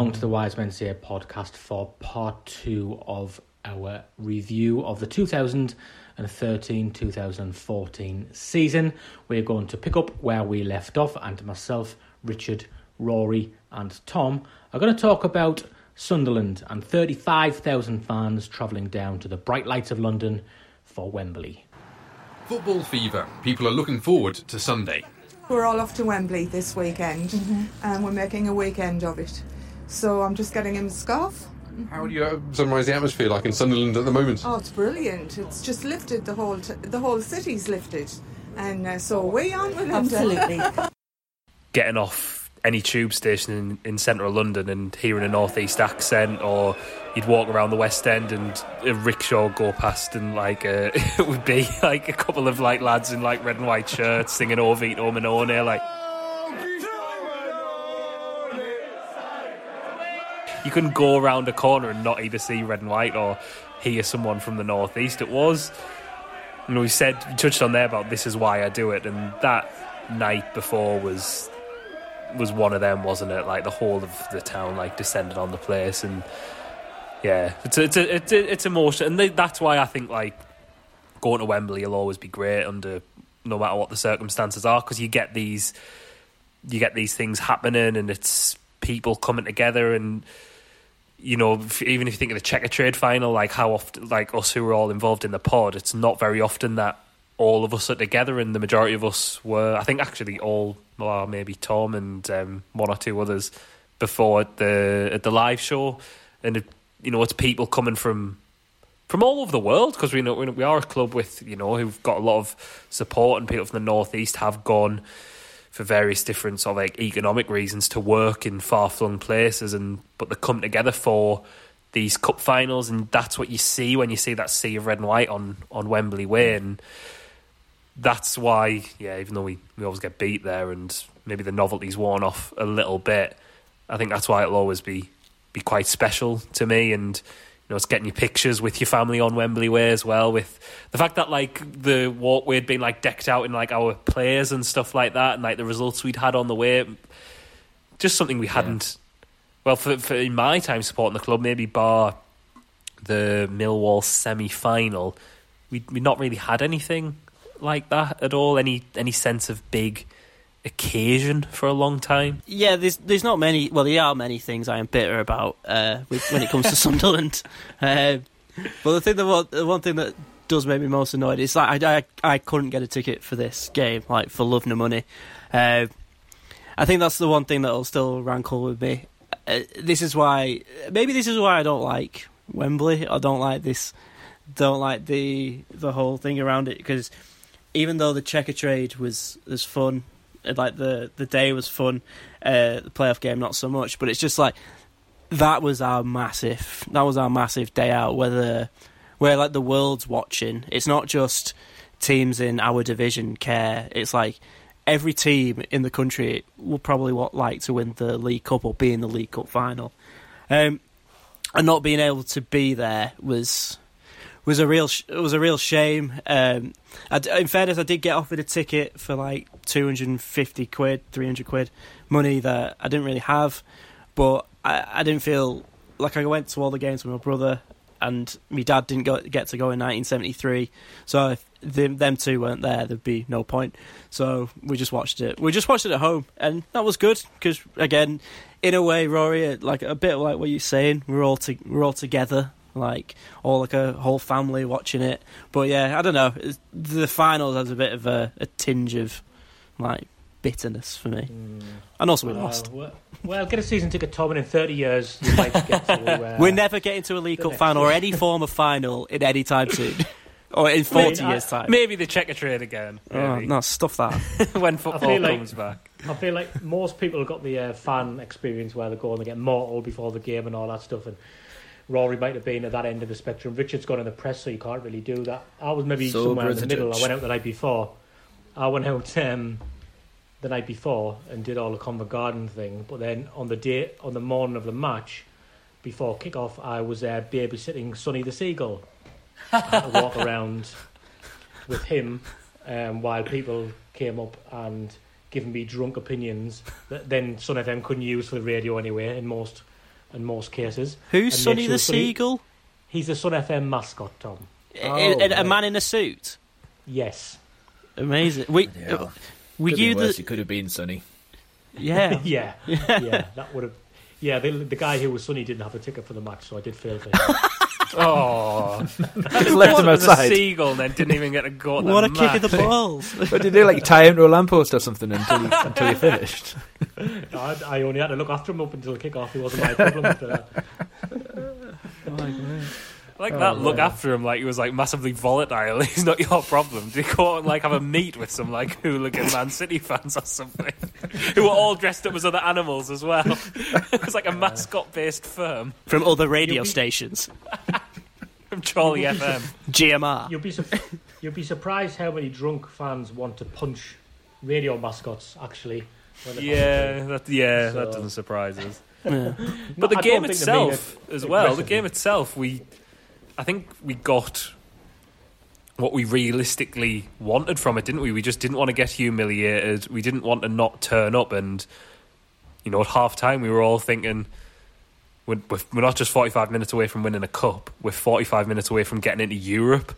along to the Wise Men Say podcast for part two of our review of the 2013 2014 season. We're going to pick up where we left off, and myself, Richard, Rory, and Tom are going to talk about Sunderland and 35,000 fans travelling down to the bright lights of London for Wembley. Football fever. People are looking forward to Sunday. We're all off to Wembley this weekend, and we're making a weekend of it. So I'm just getting him a scarf. How do you uh, summarise the atmosphere like in Sunderland at the moment? Oh, it's brilliant! It's just lifted the whole t- the whole city's lifted, and uh, so way on with Absolutely. getting off any tube station in, in central London and hearing a northeast accent, or you'd walk around the West End and a rickshaw go past, and like uh, it would be like a couple of like lads in like red and white shirts singing "O Vito Mannone," like. You couldn't go around a corner and not either see red and white or hear someone from the northeast. It was, and we said, we touched on there about this is why I do it, and that night before was was one of them, wasn't it? Like the whole of the town like descended on the place, and yeah, it's a, it's a, it's a, it's emotional, and they, that's why I think like going to Wembley will always be great under no matter what the circumstances are, because you get these you get these things happening, and it's people coming together, and you know, even if you think of the Checkatrade final, like how often, like us who were all involved in the pod, it's not very often that all of us are together, and the majority of us were. I think actually all, well, maybe Tom and um, one or two others before at the at the live show, and it, you know, it's people coming from from all over the world because we know we are a club with you know who've got a lot of support, and people from the northeast have gone for various different sort of like economic reasons to work in far flung places, and but they come together for these cup finals, and that's what you see when you see that sea of red and white on on Wembley Way, and that's why, yeah, even though we, we always get beat there, and maybe the novelty's worn off a little bit, I think that's why it'll always be be quite special to me, and know, it's getting your pictures with your family on Wembley Way as well. With the fact that like the walkway had been like decked out in like our players and stuff like that, and like the results we'd had on the way, just something we hadn't. Well, for, for in my time supporting the club, maybe bar the Millwall semi final, we we not really had anything like that at all. Any any sense of big occasion for a long time. Yeah, there's there's not many. Well, there are many things I am bitter about uh, with, when it comes to Sunderland. Uh, but the thing that one, the one thing that does make me most annoyed is like I, I I couldn't get a ticket for this game, like for love nor money. Uh, I think that's the one thing that'll still rankle with me. Uh, this is why maybe this is why I don't like Wembley. I don't like this. Don't like the the whole thing around it because even though the Checkatrade was was fun, like the the day was fun, uh, the playoff game not so much. But it's just like that was our massive that was our massive day out. Whether where like the world's watching, it's not just teams in our division care. It's like every team in the country will probably want, like to win the League Cup or be in the League Cup final. Um, and not being able to be there was was a real sh- was a real shame. Um, in fairness, I did get offered a ticket for like two hundred and fifty quid, three hundred quid, money that I didn't really have, but I, I didn't feel like I went to all the games with my brother, and my dad didn't go, get to go in 1973. So if them, them two weren't there, there'd be no point. So we just watched it. We just watched it at home, and that was good because again, in a way, Rory, like a bit like what you're saying, we're all to, we're all together. Like all like a whole family watching it, but yeah, I don't know. It's, the finals has a bit of a, a tinge of like bitterness for me, and also we Uh, lost. well, well, get a season ticket, Tom, and in 30 years you might get to. Uh, We're never getting to a League Cup final or any form of final in any time soon, or in forty I- years' time. Maybe the Checkatrade again. Oh, no, stuff that. when football feel like- comes back. I feel like most people have got the uh, fan experience where they go and they get mortal before the game and all that stuff. And Rory might have been at that end of the spectrum. Richard's gone in the press, so you can't really do that. I was maybe Sober somewhere in the a middle. I went out the night before. I went out um, the night before and did all the Convent Garden thing. But then on the day, on the morning of the match, before kick-off, I was uh, babysitting Sonny the Seagull. I had to walk around with him um, while people came up and giving me drunk opinions that then Sun FM couldn't use for the radio anyway in most in most cases. Who's And Sonny the sure Sonny- Seagull? He's the Sun FM mascot, Tom. A- a, a man in a suit. Yes. Amazing. We, Yeah. uh, were Could you worse. the? It could have been sunny. Yeah. yeah. Yeah. That would have. Yeah, the, the guy who was Sunny didn't have a ticket for the match, so I did fail for him. Oh, Left him was a seagull then didn't even get a go. To What the a kick in the balls. What did you do? Like tie him to a lamppost or something until he, until he finished. I, I only had to look after him up until kick off. It wasn't my problem after that. Like that, oh, look after him like he was like massively volatile. He's not your problem. Did he go and like have a meet with some like hooligan Man City fans or something, who were all dressed up as other animals as well? it was like a mascot-based firm From other radio be- stations. From Charlie FM. GMR. You'll be su- you'll be surprised how many drunk fans want to punch radio mascots. Actually, when they Yeah, that, yeah, that So- doesn't surprise us. No, But the I don't game think they mean itself, it as well, the aggressively. game itself, we, I think we got what we realistically wanted from it, didn't we? We just didn't want to get humiliated. We didn't want to not turn up, and you know, at half time, we were all thinking. We're, we're we're not just 45 minutes away from winning a cup. We're 45 minutes away from getting into Europe.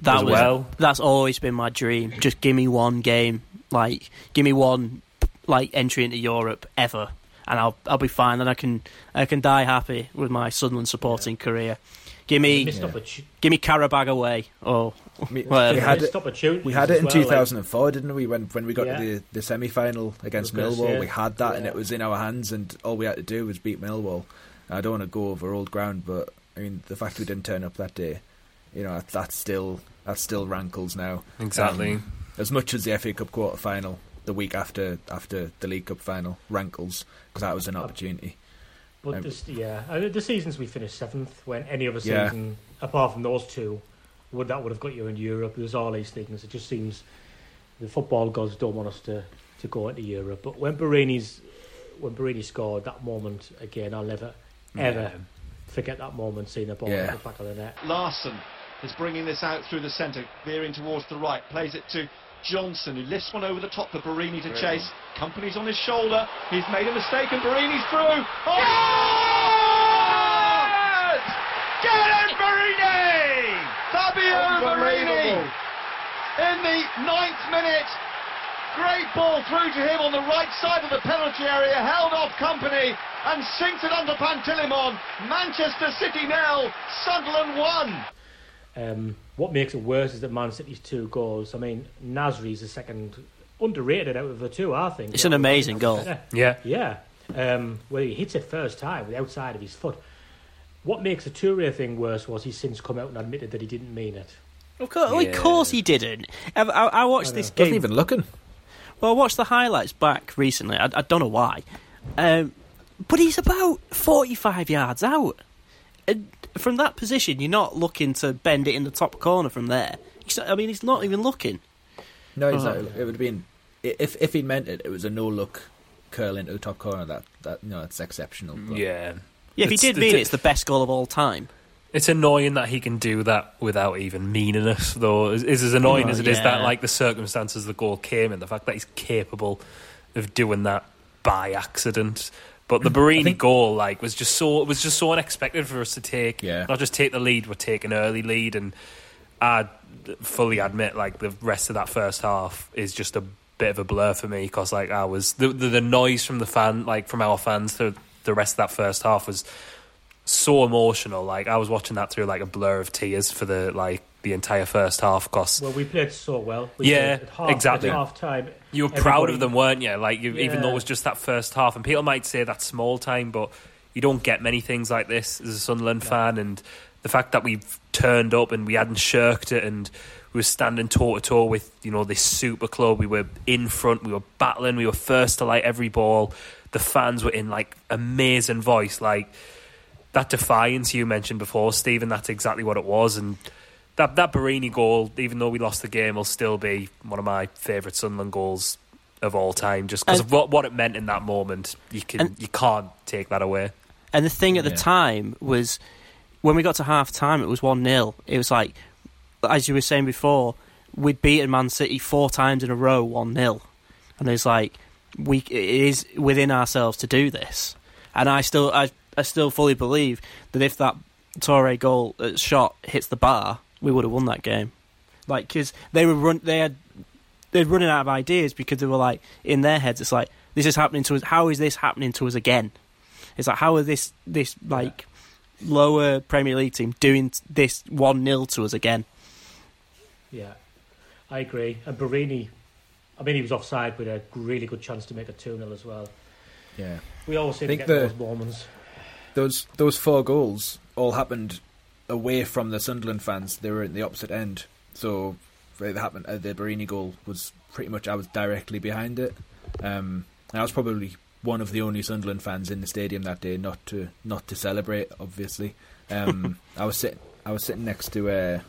That as was, well. That's always been my dream. Just give me one game, like give me one, like entry into Europe ever, and I'll I'll be fine. And I can I can die happy with my Sunderland supporting career. Give me missed, opportu- give me Qarabag away or We, whatever. we had it. We had it in well, like- 2004, didn't we? When when we got Yeah. to the, the semi final against I was gonna Millwall, say, we had that, and it was in our hands, and all we had to do was beat Millwall. I don't want to go over old ground, but I mean the fact we didn't turn up that day, you know, that, that still that still rankles now. Exactly. Um, as much as the FA Cup quarter final the week after after the League Cup final rankles because that was an opportunity. But Um, this, yeah, the seasons we finished seventh, when any other Yeah. season apart from those two, would that would have got you in Europe? There's all these things. It just seems the football gods don't want us to, to go into Europe. But when Borini's when Borini scored that moment again, I'll never ever forget that moment seeing the ball Yeah. at the back of the net. Larsson is bringing this out through the centre, veering towards the right, plays it to Johnson, who lifts one over the top for Borini to chase. Kompany's on his shoulder. He's made a mistake, and Borini's through. Oh! Yes! Get it, Borini! Fabio Borini! In the ninth minute, great ball through to him on the right side of the penalty area, held off Kompany, and sinks it under Pantilimon. Manchester City nil, Sunderland one. Um, what makes it worse is that Man City's two goals. I mean, Nasri's the second underrated out of the two. I think It's an amazing goal. Yeah, Yeah. yeah. Um, where he hits it first time with the outside of his foot. What makes the Toure thing worse was he's since come out and admitted that he didn't mean it. Of course, of course he didn't. I, I, I watched I this know. Wasn't even looking. Well, I watched the highlights back recently. I, I don't know why, um, but he's about forty-five yards out. And from that position, you're not looking to bend it in the top corner from there. He's not- I mean, he's not even looking. No, he's Oh. not, it would have been if if he meant it. It was a no look curl into the top corner. That that you know that's exceptional. but- Yeah. Yeah, if he did mean it, it's the best goal of all time. It's annoying that he can do that without even meaning it, though. Is, is as annoying Oh, as it is that, like, the circumstances the goal came in, the fact that he's capable of doing that by accident. But the Borini goal, like, was just so it was just so unexpected for us to take. Yeah. Not just take the lead, but take an early lead, and I fully admit, like, the rest of that first half is just a bit of a blur for me because, like, I was the, the the noise from the fan, like from our fans, through the rest of that first half was so emotional. Like, I was watching that through like a blur of tears for the like the entire first half because Well, we played so well. We Yeah, at half, exactly. At half time, you were proud of them, weren't you? Like, you, even though it was just that first half, and people might say that's small time, but you don't get many things like this as a Sunderland fan, and the fact that we've turned up and we hadn't shirked it, and we were standing toe to toe with you know this super club. We were in front, we were battling, we were first to light every ball. The fans were in like amazing voice, like that defiance you mentioned before, Stephen. That's exactly what it was, and that that Borini goal, even though we lost the game, will still be one of my favourite Sunderland goals of all time, just because of what, what it meant in that moment. You can And- you can't take that away. And the thing at the Yeah. time was when we got to half time, it was 1 0. It was like, as you were saying before, we'd beaten Man City four times in a row 1 0. And it's like, we, it is within ourselves to do this. And I still, I, I still fully believe that if that Toure goal uh, shot hits the bar, we would have won that game. Like, because they were run, they had, they're running out of ideas because they were like, in their heads, it's like, this is happening to us. How is this happening to us again? It's like how are this this like lower Premier League team doing this one 0 to us again? Yeah, I agree. And Borini, I mean, he was offside with a really good chance to make a 2 0 as well. Yeah. We always seem to think get the- those moments. Those those four goals all happened away from the Sunderland fans. They were in the opposite end. So it happened. Uh, the Borini goal was pretty much I was directly behind it. Um, I was probably one of the only Sunderland fans in the stadium that day not to not to celebrate. Obviously, um, I was sitting I was sitting next to uh,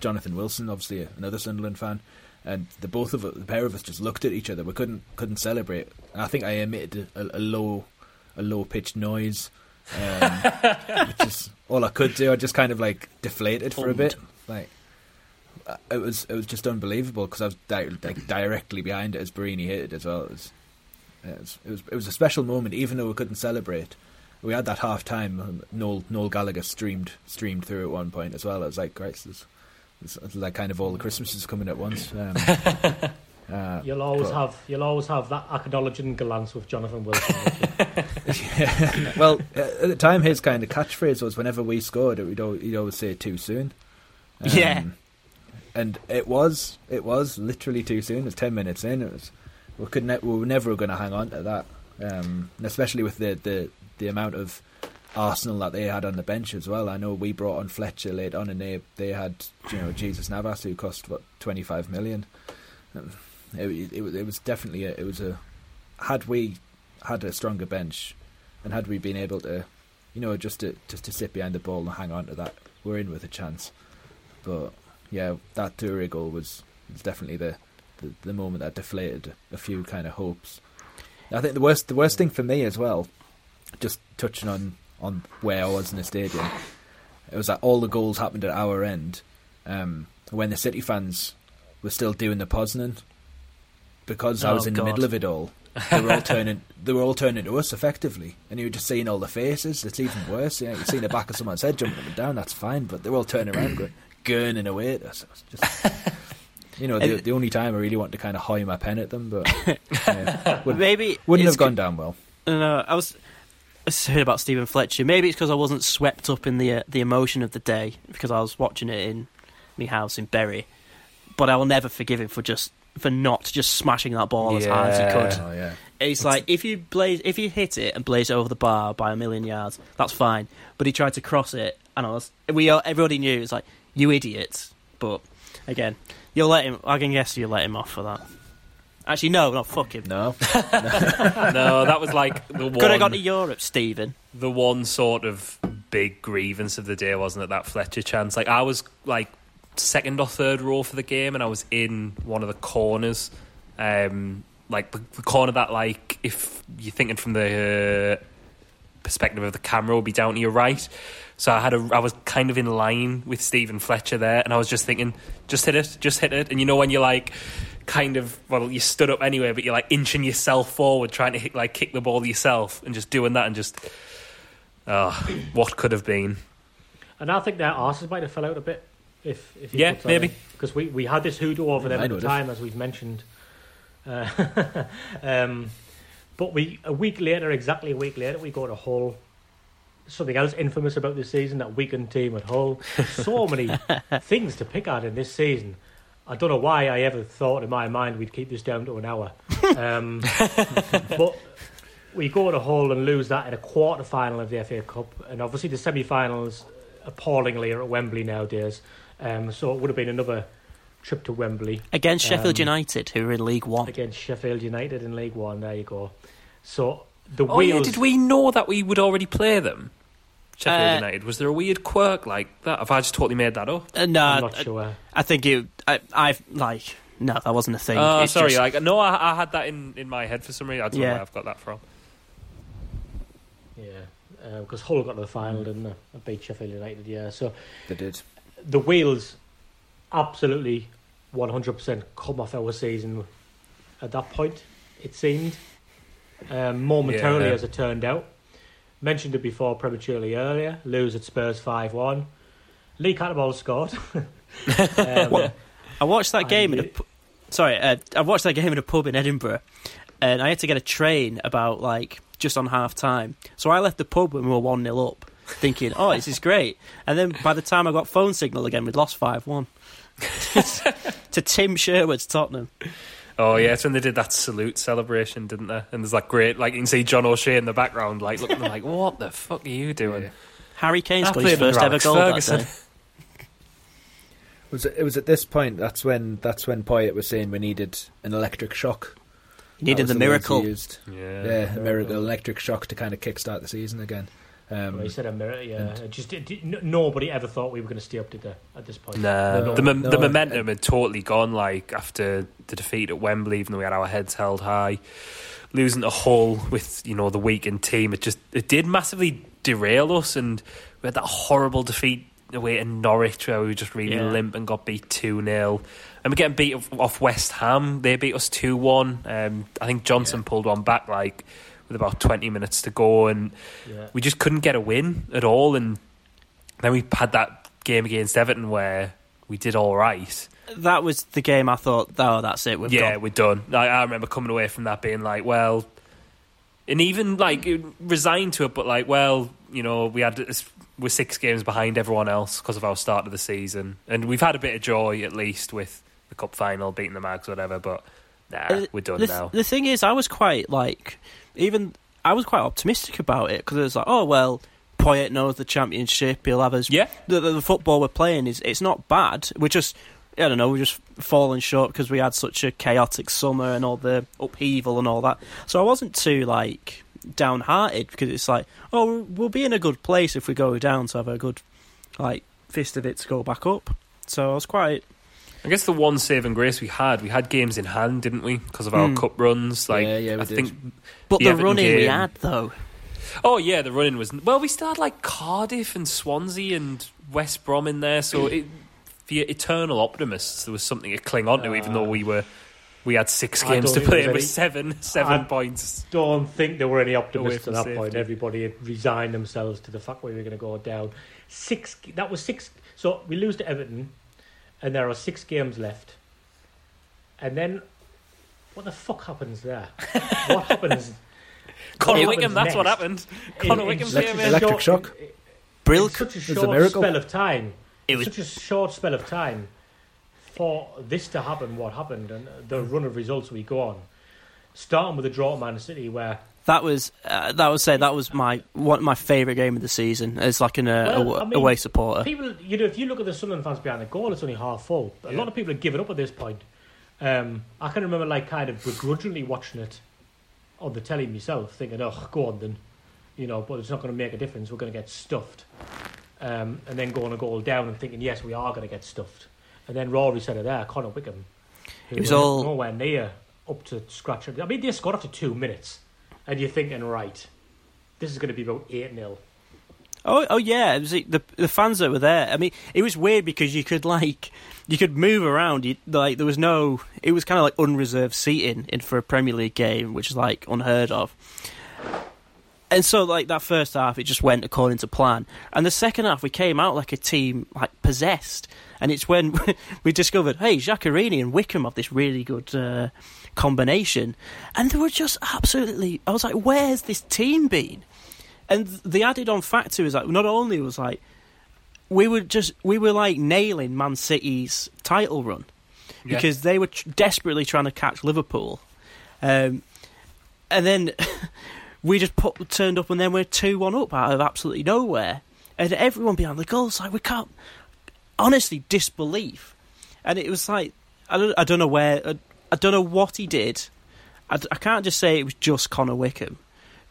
Jonathan Wilson, obviously another Sunderland fan, and the both of the pair of us just looked at each other. We couldn't couldn't celebrate. And I think I emitted a, a low a low pitched noise, um, is all I could do. I just kind of like deflated for a bit, like. uh, It was it was just unbelievable because I was di- like directly behind it as Borini hit it as well. It was, it was it was it was a special moment, even though we couldn't celebrate. We had that half time. um, Noel Noel Gallagher streamed streamed through at one point as well. It was like, Christ, it's, it's, it's like kind of all the Christmases coming at once. Um, uh, You'll always but- have you'll always have that acknowledging glance with Jonathan Wilson. Yeah. well, uh, at the time, his kind of catchphrase was whenever we scored, it, we'd al- he'd always say too soon. Um, Yeah. and it was it was literally too soon. It was ten minutes in. It was we could ne- we were never going to hang on to that, um, and especially with the, the the amount of Arsenal that they had on the bench as well. I know we brought on Fletcher late on, and they they had you know Jesus Navas who cost what twenty five million. It, it, was- it was definitely a, it was a had we had a stronger bench and had we been able to you know just to just to sit behind the ball and hang on to that we're in with a chance. But yeah that Toure goal was, was definitely the, the the moment that deflated a few kind of hopes. I think the worst the worst thing for me as well just touching on on where I was in the stadium it was that all the goals happened at our end um, when the City fans were still doing the Poznan because I Oh, was in God. the middle of it all. They were all turning. They were all turning to us effectively, and you were just seeing all the faces. It's even worse. You know, you're seeing the back of someone's head jumping up and down. That's fine, but they're all turning around, going, gurning away at us. Was just, you know, the, the only time I really want to kind of hoy my pen at them, but yeah, would, Maybe wouldn't have gone down well. No, I was. I heard about Stephen Fletcher. Maybe it's because I wasn't swept up in the uh, the emotion of the day because I was watching it in my house in Bury. But I will never forgive him for just for not just smashing that ball as hard as he could. Oh yeah, It's like if you blaze, if you hit it and blaze it over the bar by a million yards, that's fine. But he tried to cross it, and I was, we all, everybody knew it's like you idiot. But again, you'll let him. I can guess you will let him off for that. Actually, no, not fuck him. no, no, that was like the one. Could have gone to Europe, Stephen. the one sort of big grievance of the day, wasn't it? That Fletcher chance. Like I was like second or third row for the game, and I was in one of the corners, um, like the, the corner that like if you're thinking from the uh, perspective of the camera will be down to your right. So I had a, I was kind of in line with Stephen Fletcher there, and I was just thinking, just hit it, just hit it. And you know when you're like, kind of, well, you stood up anyway, but you're like inching yourself forward, trying to hit, like kick the ball yourself, and just doing that, and just, oh, what could have been. And I think their arses might have fell out a bit. If, if Yeah, maybe. because we, we had this hoodoo over them I at the time, as we've mentioned. Uh, um, but we a week later, exactly a week later, we go to Hull. Something else infamous about this season, that weekend team at Hull. So many things to pick at in this season. I don't know why I ever thought in my mind we'd keep this down to an hour. Um, but we go to Hull and lose that in a quarter final of the FA Cup, and obviously the semi finals appallingly are at Wembley nowadays. Um, so it would have been another trip to Wembley Against Sheffield Um, United, who are in League One. against Sheffield United in League One. There you go. So the Oh wheels. yeah, did we know that we would already play them? Sheffield Uh, United. Was there a weird quirk like that? Have I just totally made that up? Uh, no, I'm not I, sure. I think it. I, I've like no, that wasn't a thing. Oh, It's sorry. just- Like no, I, I had that in, in my head for some reason. I don't know where I've got that from. Yeah, because Hull got to the final, didn't they? And beat Sheffield United. Yeah, so They did. The wheels absolutely 100% come off our season at that point, it seemed. Um, momentarily, Yeah. as it turned out. Mentioned it before prematurely earlier. Lose at Spurs 5 1. Lee Cattermole scored. um, I watched that game in a. pu- Sorry, uh, I watched that game in a pub in Edinburgh, and I had to get a train about like just on half time. So I left the pub when we were one 0 up, thinking, "Oh, this is great." And then by the time I got phone signal again, we'd lost five one to Tim Sherwood's Tottenham. Oh yeah, it's when they did that salute celebration, didn't they? And there's like great, like you can see John O'Shea in the background, like looking like, what the fuck are you doing? Yeah. Harry Kane I scored his first ever goal Ferguson. that day. Was it, it was at this point that's when that's when Poyet was saying we needed an electric shock. He needed That the was words he miracle. used. Yeah. Yeah, a miracle, electric shock to kind of kickstart the season again. Um, well, he said a mirror, yeah. It just it, did- n- nobody ever thought we were going to stay up, did they, at this point? Nah, No, the, mom- no, the momentum had totally gone. Like after the defeat at Wembley, even though we had our heads held high, losing to Hull with you know the weakened team, it just it did massively derail us. And we had that horrible defeat away in Norwich where we were just really Yeah. limp and got beat two 0 And we're getting beat off- off West Ham. They beat us two one. Um, I think Johnson pulled one back like with about twenty minutes to go, and Yeah. we just couldn't get a win at all. And then we had that game against Everton where we did all right. That was the game I thought, oh, that's it, we've yeah, gone. we're done. I, I remember coming away from that being like, well, and even like resigned to it, but like, well, you know, we had we're six games behind everyone else because of our start of the season, and we've had a bit of joy at least with the cup final, beating the Mags, whatever. But nah, Uh, we're done the, now. The thing is, I was quite like, even I was quite optimistic about it because it was like, oh well, Poyet knows the championship. He'll have us. Yeah. The, the, the football we're playing is it's not bad. We're just, I don't know, we're just falling short because we had such a chaotic summer and all the upheaval and all that. So I wasn't too like downhearted because it's like, oh, we'll be in a good place if we go down to have a good like fist of it to go back up. So I was quite I guess the one saving grace we had, we had games in hand, didn't we? Because of our Hmm. cup runs. Like, Yeah, yeah, we I did. think But The the, Everton running we had though. Oh yeah, the running was well. We still had like Cardiff and Swansea and West Brom in there, so it, for your eternal optimists, there was something to cling on to, even though we were we had six games to play there's with seven seven I- points. don't think there were any optimists at that point. Everybody had resigned themselves to the fact we were going to go down. Six. That was six. So we lose to Everton, and there are six games left. And then, what the fuck happens there? what happens? Conor what Wickham, happens that's what next? happened. in- Conor in Wickham such came in. Electric short- shock. in Brilk. such a was a miracle. spell of time. It was- such a short spell of time for this to happen. What happened and the run of results we go on, starting with a draw at Man City, where That was uh, that would say that was my one my favourite game of the season as like an uh, Well, aw- I mean, away supporter. People, you know, if you look at the Sunderland fans behind the goal, it's only half full. A lot of people have given up at this point. Um, I can remember, like, kind of begrudgingly watching it on the telly myself, thinking, "Oh, go on then," you know. But it's not going to make a difference. We're going to get stuffed, um, and then going a goal down and thinking, "Yes, we are going to get stuffed." And then Rory said it there, Connor Wickham, who It was were all- nowhere near up to scratch. I mean, they scored after two minutes, and you're thinking, right, this is going to be about eight 0 Oh, oh yeah. It was the the fans that were there. I mean, it was weird because you could like you could move around. You, like there was no. It was kind of like unreserved seating in for a Premier League game, which is like unheard of. And so, like that first half, it just went according to plan. And the second half, we came out like a team like possessed. And it's when we discovered, hey, Giaccherini and Wickham have this really good uh, combination. And they were just absolutely. I was like, where's this team been? And the added on factor is that not only was like we were just we were like nailing Man City's title run Yeah. because they were tr- desperately trying to catch Liverpool, um, and then we just put, turned up and then we're two one up out of absolutely nowhere, and everyone behind the goals like we can't honestly disbelief, and it was like I don't I don't know where I, I don't know what he did. I can't just say it was just Connor Wickham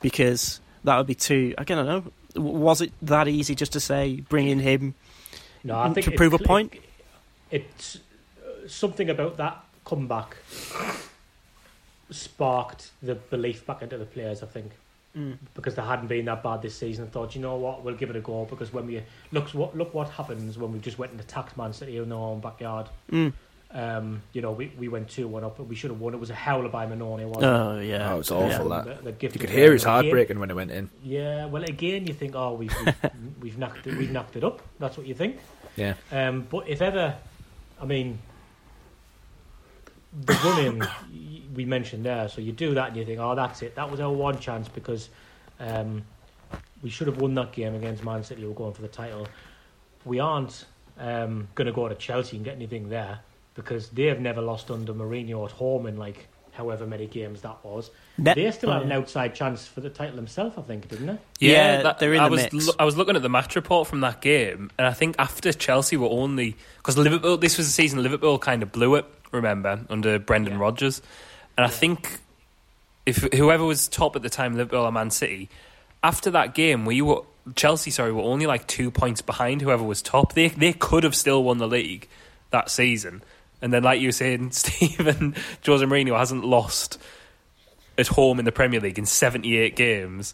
because that would be too. Again, I don't know. Was it that easy just to say bringing him No, I think to it- prove a it- point? it's uh, something about that comeback sparked the belief back into the players. I think Mm. because they hadn't been that bad this season. I thought, you know what, we'll give it a go because when we look what look what happens when we just went and attacked Man City in their own backyard. Mm. Um, you know, we, we went two one up, but we should have won. It was a howler by Mannone. Wasn't Oh yeah, Oh, it's awful Yeah. that. The- the gift You could hear his heart breaking when it went in. Yeah, well, again, you think, oh, we've we've, we've knocked it, we've knocked it up. That's what you think. Yeah. Um, but if ever, I mean, the running we mentioned there, so you do that and you think, oh, that's it. That was our one chance because um, we should have won that game against Man City who were going for the title. We aren't um, going to go to Chelsea and get anything there because they have never lost under Mourinho at home in like however many games that was. Ne- they still had an outside chance for the title himself, I think, didn't they? Yeah, that- they're in I the was mix. lo- I was looking at the match report from that game, and I think after Chelsea were only because Liverpool. This was the season Liverpool kind of blew it. Remember under Brendan Rodgers, and I think if whoever was top at the time, Liverpool or Man City, after that game, we were Chelsea. Sorry, were only like two points behind whoever was top. They they could have still won the league that season. And then, like you were saying, Stephen Jose Mourinho hasn't lost at home in the Premier League in seventy eight games.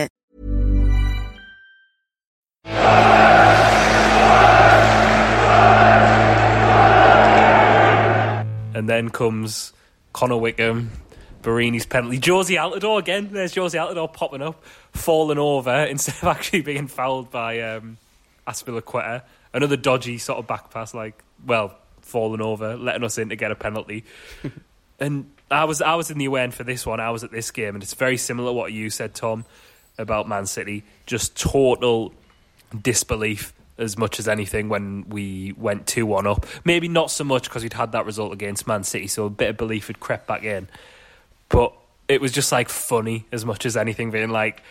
And then comes Connor Wickham, Borini's penalty. Jozy Altidore again. There's Jozy Altidore popping up, falling over instead of actually being fouled by um, Azpilicueta. Another dodgy sort of back pass, like, well, falling over, letting us in to get a penalty. and I was I was in the away end for this one. I was at this game, and it's very similar to what you said, Tom, about Man City. Just total disbelief as much as anything when we went 2 1 up. Maybe not so much because we'd had that result against Man City, so a bit of belief had crept back in. But it was just like funny as much as anything, being like,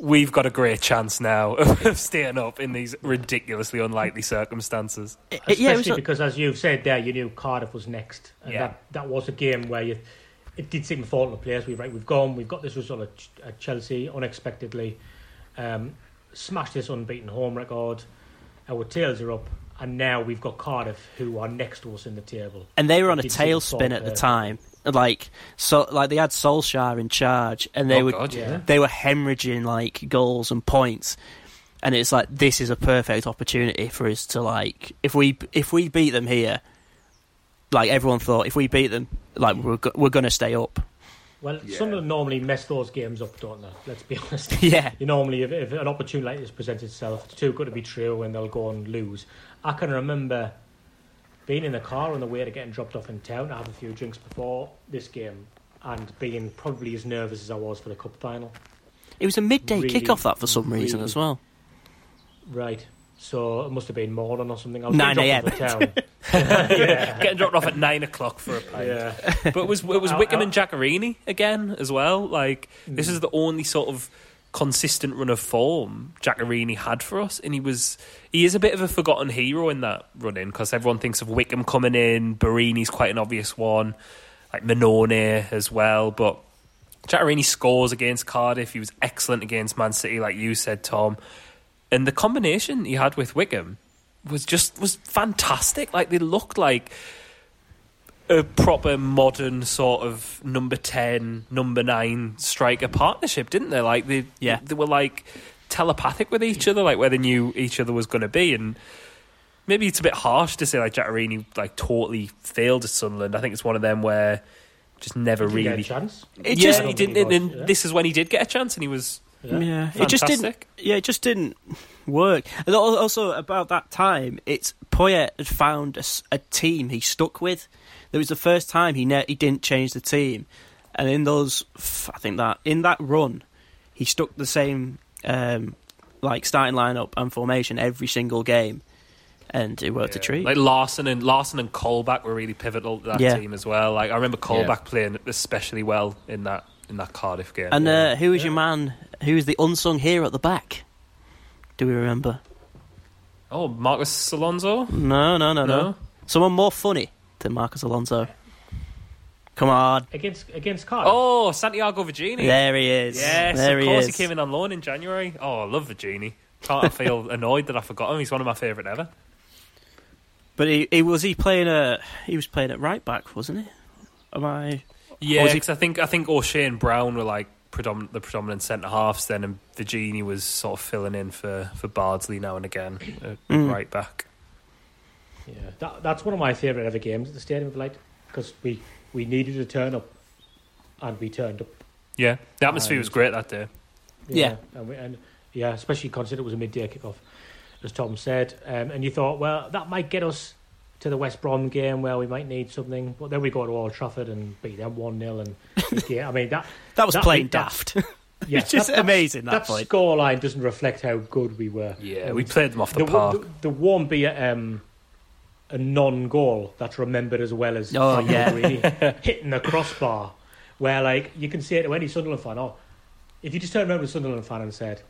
we've got a great chance now of staying up in these ridiculously unlikely circumstances. Especially because, as you've said there, you knew Cardiff was next, and Yeah. that, that was a game where you, it did seem to fall into place. We've right, we've gone, we've got this result at, at Chelsea unexpectedly, um, smashed this unbeaten home record. Our tails are up, and now we've got Cardiff, who are next to us in the table. and they were on a It did seem to fall tailspin at the time. Like so, like they had Solskjaer in charge, and they Oh, were God, yeah. they were hemorrhaging like goals and points. And it's like this is a perfect opportunity for us to like if we if we beat them here, like everyone thought if we beat them, like we're go- we're going to stay up. Well, Yeah. Sunderland normally mess those games up, don't they? Let's be honest. Yeah. You normally, if, if an opportunity like this presents itself, it's too good to be true, and they'll go and lose. I can remember being in the car on the way to getting dropped off in town to have a few drinks before this game, and being probably as nervous as I was for the cup final. It was a midday Really, kickoff that for some reason really- as well. Right. So it must have been morning or something. I was 9 getting dropped off yeah. Getting dropped off at nine o'clock for a pint. Yeah. But it was it was Wickham and Giaccherini again as well. Like this is the only sort of consistent run of form Giaccherini had for us, and he was he is a bit of a forgotten hero in that run in because everyone thinks of Wickham coming in. Borini's quite an obvious one, like Mannone as well, but. Giaccherini scores against Cardiff. He was excellent against Man City, like you said, Tom. And the combination he had with Wickham was just was fantastic. Like they looked like a proper modern sort of number 10 number 9 striker partnership didn't they like they Yeah. they were like telepathic with each other like where they knew each other was going to be and maybe it's a bit harsh to say like Giaccherini like totally failed at Sunderland I think it's one of them where just never Did he get a really chance? It yeah just- he didn't he was, and yeah. this is when he did get a chance and he was Yeah, it just didn't. Yeah, it just didn't work. And also about that time, it's Poyet had found a team he stuck with. It was the first time he ne- he didn't change the team, and in those, I think that in that run, he stuck the same um, like starting lineup and formation every single game, and it worked a treat. Like Larsson and Larsson and Colback were really pivotal to that Yeah. team as well. Like I remember Colback Yeah. playing especially well in that in that Cardiff game. and uh, who was your man? Who was the unsung hero at the back? Do we remember? oh, Marcos Alonso. No, no, no, no. No? Someone more funny than Marcos Alonso. Come on. Against against Cardiff. Oh, Santiago Vergini. There he is. Yes, there of course he he came in on loan in January. Oh, I love Vergini. Can't I feel annoyed that I forgot him? He's one of my favourite ever. But he, he was he playing a he was playing at right back, wasn't he? Am I? Yeah, was he- because I think I think O'Shea and Brown were like predominant, the predominant centre halves then, and Vergini was sort of filling in for for Bardsley now and again, uh, Mm. right back. Yeah, that, that's one of my favourite ever games at the Stadium of Light because we, we needed to turn up, and we turned up. Yeah, the atmosphere was great that day. Yeah. and, we, and yeah, especially considering it was a midday kickoff, as Tom said. Um, and you thought, well, that might get us to the West Brom game where we might need something, but then we go to Old Trafford and beat them one 0 and yeah, I mean that That was plain that- daft. Yeah, It's just that- that- amazing, that That point. scoreline doesn't reflect how good we were. Yeah, Um, we played them off the there, park. w- there won't be a, um, a non-goal that's remembered as well as Oh, yeah. Borini hitting the crossbar, where like you can say it to any Sunderland fan, "Oh, if you just turned around to a Sunderland fan and said,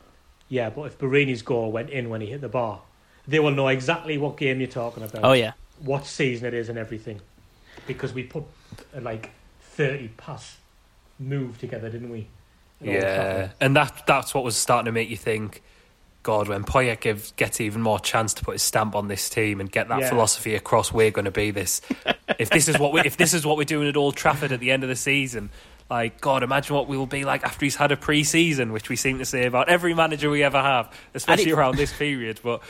yeah, but if Borini's goal went in when he hit the bar, they will know exactly what game you're talking about, oh yeah. What season it is, and everything, because we put uh, like thirty pass move together, didn't we? at Yeah, Trafford? and that that's what was starting to make you think. God, when Poyet gives, gets even more chance to put his stamp on this team and get that Yeah. philosophy across, we're going to be this. if this is what we, if this is what we're doing at Old Trafford at the end of the season, like God, imagine what we will be like after he's had a pre-season, which we seem to say about every manager we ever have, especially it- around this period. But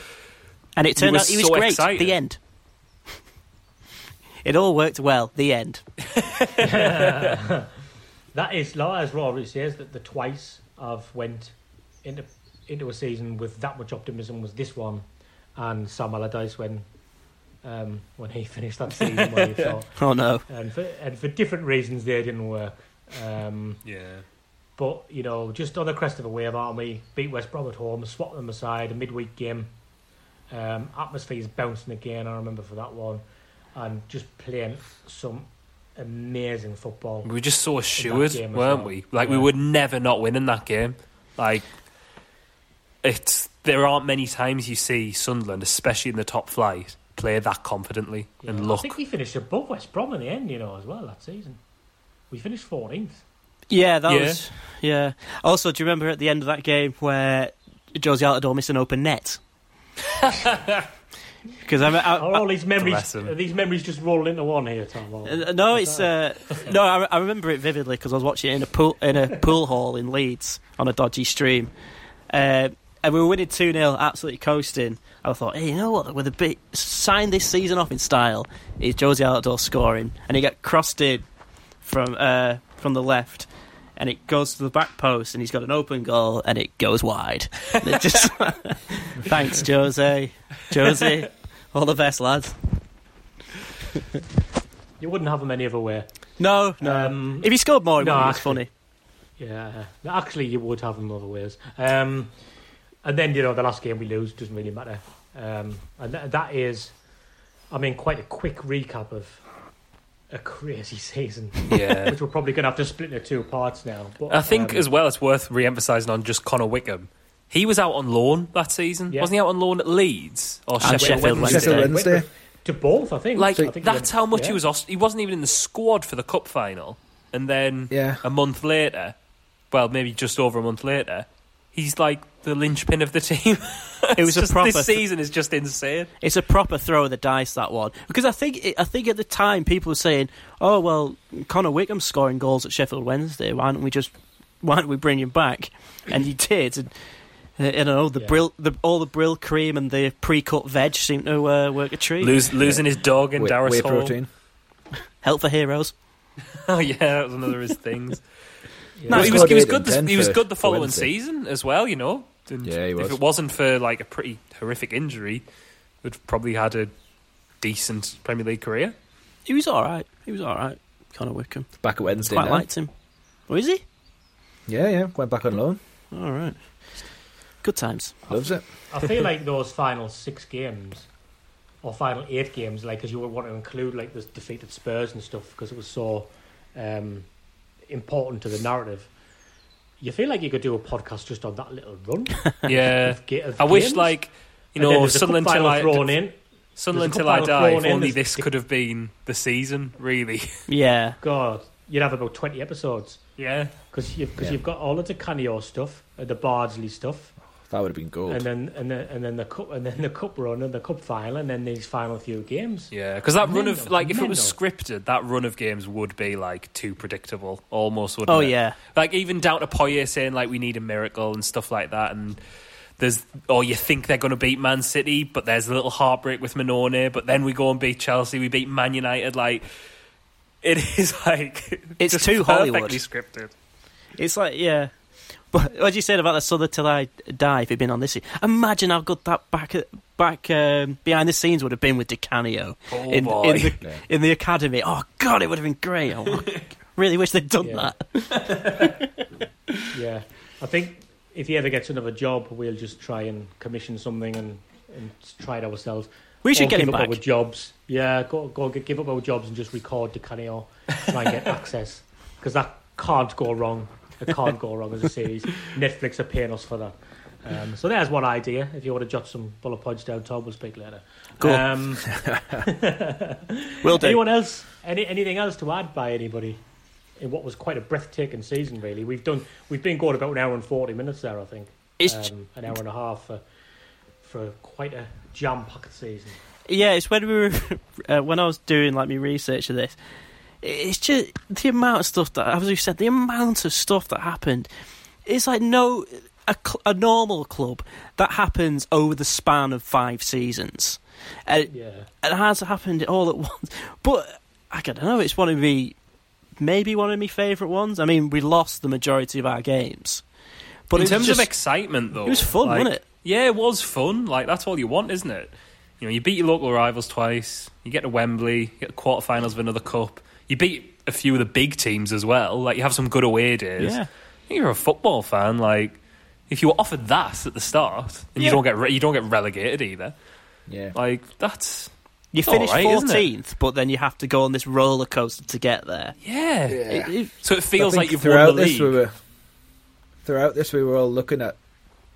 And it turned out he was so great. excited. The end. It all worked well. The end. That is, like, as Rory says, that the twice I've went into into a season with that much optimism was this one, and Sam Allardyce when um, when he finished that season when he thought, Oh no. and for and for different reasons they didn't work. Um, yeah, but you know, just on the crest of a wave, aren't we? Beat West Brom at home, swap them aside, a midweek game. Um, atmosphere's bouncing again. I remember for that one, and just playing some amazing football. we were just so assured, game as weren't well. we? Like we would never not win in that game. Like it's there aren't many times you see Sunderland, especially in the top flight, play that confidently Yeah, and look. I think we finished above West Brom in the end, you know, as well that season. We finished 14th. Yeah, that Yeah. was. Yeah. Also, do you remember at the end of that game where Jozy Altidore missed an open net? Because I, I, Are all these memories? Are these memories just roll into one here, Tom? Uh, no, it's uh, no. I, I remember it vividly because I was watching it in a pool in a pool hall in Leeds on a dodgy stream, uh, and we were winning two 0 absolutely coasting. I thought, hey, you know what? With a bit sign this season off in style is Jozy Altidore scoring, and he got crossed in from uh, from the left, and it goes to the back post, and he's got an open goal, and it goes wide. And it just thanks, Jose, Jozy, all the best lads. You wouldn't have him any other way. No, no. Um, if he scored more, it no, would be funny. Yeah, actually, you would have him other ways. Um, and then you know the last game we lose doesn't really matter. Um, and th- that is, I mean, quite a quick recap of a crazy season. Yeah. which we're probably going to have to split into two parts now. But I think um, as well it's worth re-emphasising on just Connor Wickham. He was out on loan that season, Yeah. wasn't he? Out on loan at Leeds or And Sheffield, Sheffield Wednesday? Sheffield Wednesday. to both, I think. Like I think that's how much yeah. he was. Ost- he wasn't even in the squad for the cup final, and then Yeah. a month later, well, maybe just over a month later, he's like the linchpin of the team. It was It's a just- proper This season is just insane. It's a proper throw of the dice that one because I think I think at the time people were saying, "Oh well, Connor Wickham scoring goals at Sheffield Wednesday. Why don't we just why don't we bring him back?" And he did. And, uh, I don't know the Yeah. brill, the, all the Brylcreem and the pre-cut veg seem to uh, work a treat. Lose, losing his dog in Whey, Darris Hall. protein. Help for heroes. Oh yeah, that was another of his things. Yeah. No, He he was, he was good. The, he was good the following Wednesday. season as well. You know, And Yeah, he was. If it wasn't for like a pretty horrific injury, would probably had a decent Premier League career. He was all right. He was all right. Connor Wickham. Back at Wednesday Quite now. liked him. Oh, is he? Yeah, yeah. Went back on loan. All right. Good times. Loves it. I feel like those final six games, or final eight games, like because you would want to include like the defeated Spurs and stuff, because it was so um, important to the narrative. You feel like you could do a podcast just on that little run. Yeah, of of I wish like you And know there's a Sunderland till I thrown in. Sunderland till I die. If thrown in, only there's- this could have been the season, really. Yeah. God, you'd have about twenty episodes Yeah, because you've because Yeah. you've got all of the Canio stuff, uh, the Bardsley stuff, That would have been gold. and then and then and then the cup and then the cup run and the cup final, and then these final few games. yeah. Because that run of like if it was scripted, that run of games would be like too predictable, almost. Wouldn't Oh it? yeah. like even down to Poyet saying like we need a miracle and stuff like that, and there's or you think they're going to beat Man City, but there's a little heartbreak with Mannone, but then we go and beat Chelsea, we beat Man United, like. It is like It's too Hollywood. scripted. It's like yeah. But what you said about the Sunderland till I die if he'd been on this, imagine how good that back back um, behind the scenes would have been with Di Canio Oh, in, in the Yeah. in the academy. Oh God, it would have been great. Oh, really wish they'd done Yeah. that. Yeah, I think if he ever gets another job, we'll just try and commission something and, and try it ourselves. We should Or get give him up back. our jobs. Yeah, go go give up our jobs and just record Di Canio, try and get access because that can't go wrong. It can't go wrong as a series. Netflix are paying us for that. Um, so there's one idea. If you want to jot some bullet points down, Tom, we'll speak later. Cool. Um, Will do. anyone else? Any anything else to add by anybody? In what was quite a breathtaking season, really. We've done. We've been going about an hour and forty minutes there. I think. It's um, an hour and a half for for quite a jam-packed season. Yeah, it's when we were uh, when I was doing like my research of this. It's just the amount of stuff that, as you said, the amount of stuff that happened. It's like no a, cl- a normal club that happens over the span of five seasons. And Yeah. it has happened all at once. But I don't know. It's one of the maybe one of my favourite ones. I mean, we lost the majority of our games, but in terms just, of excitement, though, it was fun, like- wasn't it? Yeah, it was fun. Like that's all you want, isn't it? You know, you beat your local rivals twice. You get to Wembley. You get the quarterfinals of another cup. You beat a few of the big teams as well. Like you have some good away days. Yeah. You're a football fan. Like if you were offered that at the start, and Yeah. you don't get re- you don't get relegated either. Yeah. Like that's You It's finish all right, isn't fourteenth, but then you have to go on this roller coaster to get there. yeah. It- it- So it feels like you've throughout won the this league. we were throughout this we were all looking at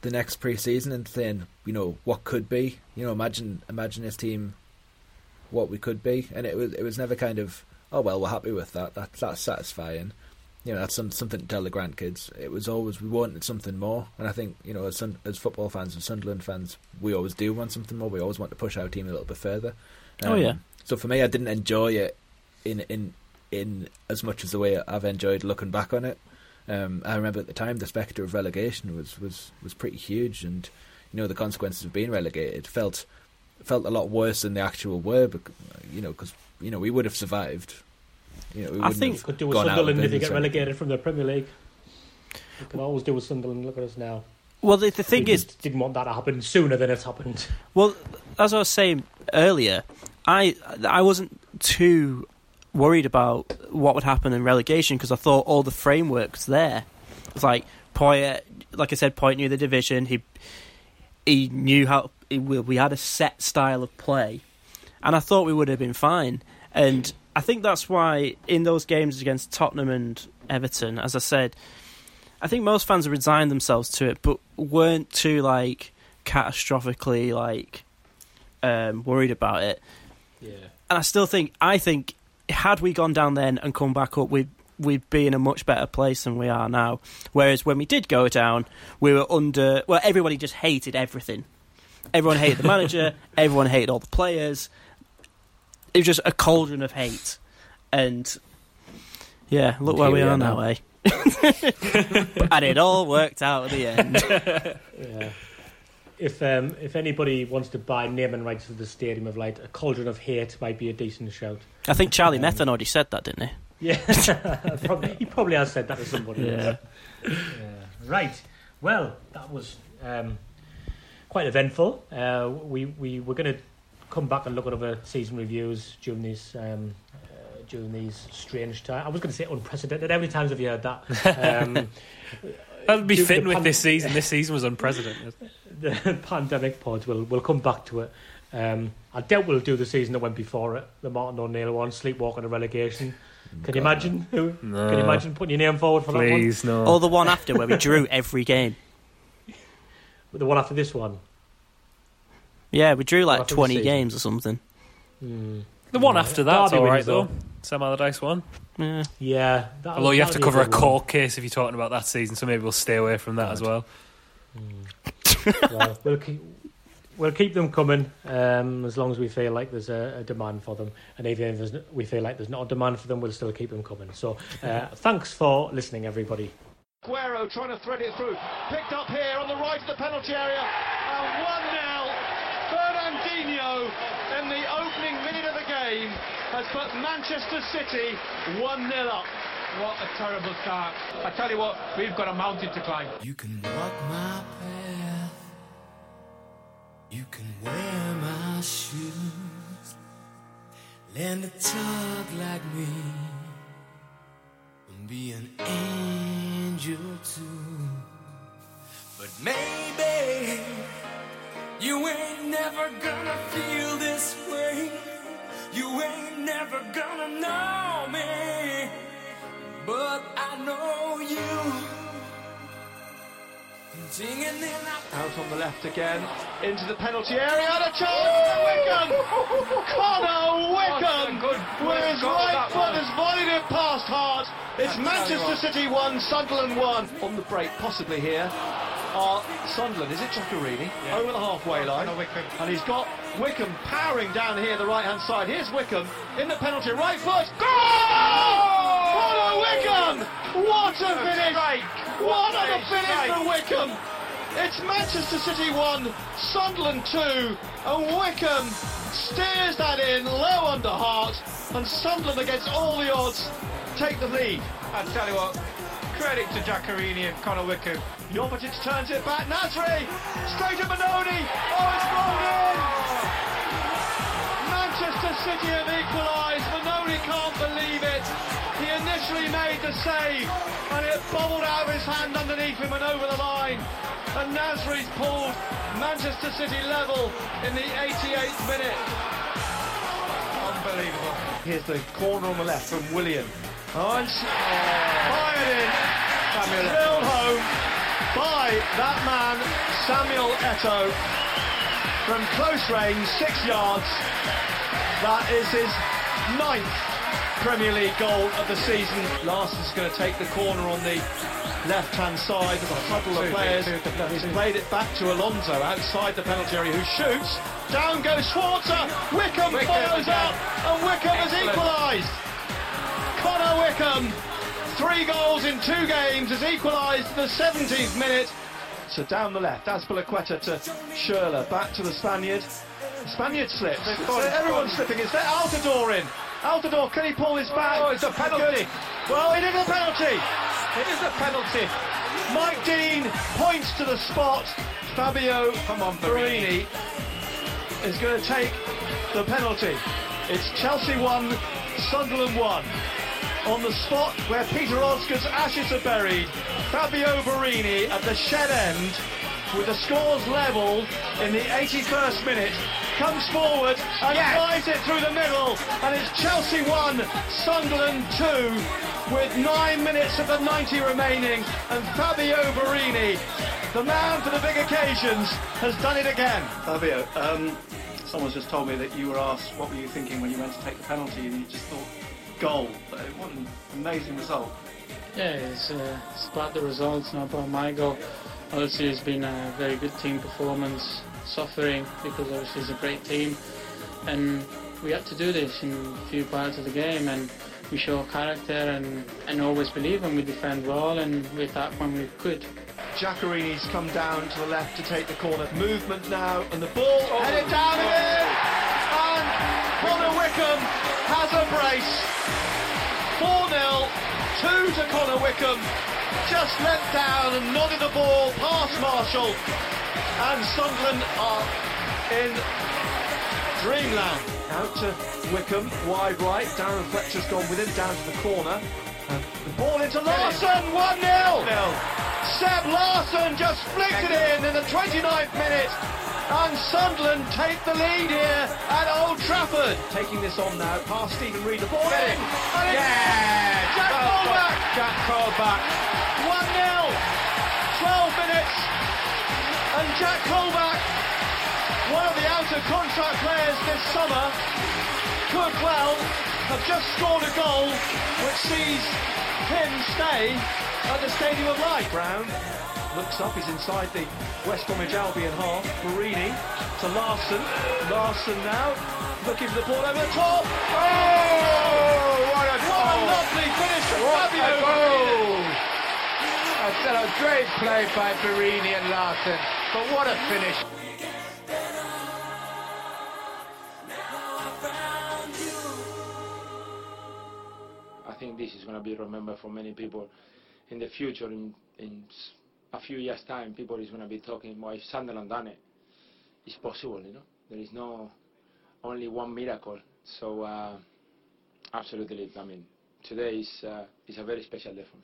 the next pre-season and saying, you know, what could be. You know, imagine imagine this team, what we could be, and it was it was never kind of, oh well, we're happy with that. That that's satisfying. You know, that's some, something to tell the grandkids. It was always we wanted something more, and I think you know, as as football fans and Sunderland fans, we always do want something more. We always want to push our team a little bit further. Oh, yeah. So for me, I didn't enjoy it in in in as much as the way I've enjoyed looking back on it. Um, I remember at the time the spectre of relegation was, was, was pretty huge, and you know the consequences of being relegated felt felt a lot worse than they actual were. Because, you know, because you know we would have survived You know, we I think- have Could do with gone out Sunderland if they get relegated from the Premier League. You can always do with Sunderland. Look at us now. Well, the, the thing We is, didn't want that to happen sooner than it's happened. Well, as I was saying earlier, I I wasn't too worried about what would happen in relegation because I thought all the framework was there. It's like Poyet, like I said, Poyet knew the division. He he knew how he, we we had a set style of play, and I thought we would have been fine. And I think that's why in those games against Tottenham and Everton, as I said, I think most fans have resigned themselves to it, but weren't too like catastrophically like um, worried about it. Yeah. And I still think I think had we gone down then and come back up, we'd we'd be in a much better place than we are now. Whereas when we did go down, we were under well, everybody just hated everything. Everyone hated the manager. everyone hated all the players. It was just a cauldron of hate, and yeah, look where we we are are now, now. eh? and it all worked out at the end. Yeah. If um, if anybody wants to buy naming rights for the Stadium of Light, a Cauldron of Hate might be a decent shout. I think Charlie Um, Methven already said that, didn't he? Yeah, probably, he probably has said that to somebody. Yeah. else. yeah. Right. Well, that was um, quite eventful. Uh, we we were going to come back and look at other season reviews during these. Um, uh, during these strange times, I was going to say unprecedented. How many times have you heard that? Um, That'll be fitting the with pan- this season. This season was unprecedented. the pandemic pods. We'll we'll come back to it. Um, I doubt we'll do the season that went before it, the Martin O'Neill one, sleepwalking to relegation. Can you imagine? Who? Can you imagine putting your name forward for Please, no. Or the one after where we drew every game. That one? The one after this one. Yeah, we drew like after 20 games or something. Hmm. The one Yeah. after that's Derby all right winners, though. Sam Allardyce one. Yeah. Yeah. that- Although you have to cover a good one. court case if you're talking about that season, so maybe we'll stay away from that as well. well, we'll keep we'll keep them coming um, as long as we feel like there's a, a demand for them, and even if we feel like there's not a demand for them, we'll still keep them coming. So, uh, thanks for listening, everybody. Guerrero trying to thread it through. Picked up here on the right of the penalty area. And 1 0. Fernandinho in the opening minute of the game has put Manchester City 1 0 up. What a terrible start. I tell you what, we've got a mountain to climb. You can walk my path. You can wear my shoes. Learn to talk like me. Be an angel too. But maybe you ain't never gonna feel this way. You ain't never gonna know me. But I know you. Singing in Out on the left again, into the penalty area, and a chance for Wickham! Connor Wickham! With his right foot has volleyed it past Hart. It's Manchester City 1, Sunderland 1. On the break, possibly here, are Sunderland, is it Giaccherini? Over the halfway line. And he's got Wickham powering down here, the right hand side. Here's Wickham in the penalty, right foot. Goal! Connor Wickham! What a finish! What a finish for Wickham! It's Manchester City 1, Sunderland 2, and Wickham steers that in low under Hart, and Sunderland against all the odds take the lead. I tell you what, credit to Giaccherini and Connor Wickham. Jovetic turns it back, Nasri, straight at Mannone, oh it's rolled in! Oh. Manchester City have equalised, Mannone can't believe it. He initially made the save, and it bobbled out of his hand underneath him and over the line. And Nasri's pulled Manchester City level in the 88th minute. Unbelievable. Here's the corner on the left from Willian. Oh, and s- fired in. Drilled home by that man, Samuel Eto'o. From close range, six yards. That is his ninth Premier League goal of the season. Larsson's going to take the corner on the left-hand side with a huddle of players. He's played it back to Alonso outside the penalty area, who shoots. Down goes Schwarzer. Wickham, Wickham follows again. up, and Wickham has equalised. Connor Wickham, three goals in two games, has equalised the 70th minute. So down the left, Azpilicueta to Schürrle, back to the Spaniard. The Spaniard slips. Gone- everyone's gone. slipping. It's there Altidore in. Altidore, can he pull this back? Oh, it's a penalty. Good. Well, it is a penalty. It is a penalty. Mike Dean points to the spot. Fabio Come on, Borini is going to take the penalty. It's Chelsea 1, Sunderland 1. On the spot where Peter Osgood's ashes are buried, Fabio Borini at the shed end with the scores level in the 81st minute comes forward and Yes. drives it through the middle and it's Chelsea 1, Sunderland 2 with 9 minutes of the 90 remaining and Fabio Borini, the man for the big occasions, has done it again. Fabio, um, someone's just told me that you were asked what were you thinking when you went to take the penalty and you just thought goal. What an amazing result. Yeah, it's, uh, it's about the results, not about my goal. Obviously, it's been a very good team performance, suffering because obviously it's a great team, and we had to do this in a few parts of the game, and we show character and, and always believe, and we defend well, and we attack when we could. Giaccherini's come down to the left to take the corner. Movement now, and the ball oh. headed down it is! And Connor Wickham has a brace. 4 0, 2 to Connor Wickham. Just let down and nodded the ball past Marshall. And Sunderland are in dreamland. Out to Wickham, wide right. Darren Fletcher's gone with him down to the corner. And the ball into Larsson, 1 0. Seb Larsson just flicked it in in the 29th minute. And Sunderland take the lead here at Old Trafford. Taking this on now, past Stephen Reed, the ball in. And Yeah! Jack Colback. Jack Colback. 1 0. 12 minutes. And Jack Colback, one of the out of contract players this summer, could well have just scored a goal which sees him stay at the Stadium of Light. Brown looks up, he's inside the West Bromwich Albion half. Borini to Larsson. Larsson now looking for the ball over the top. Oh, what a What a lovely finish from What Fabio a goal! I said a great play by Borini and Larsson, but what a finish! I think this is going to be remembered for many people in the future. In, in a few years' time, people is going to be talking, well, if Sunderland done it, it's possible, you know. There is no only one miracle. So, uh, absolutely, I mean, today is, uh, is a very special day for me.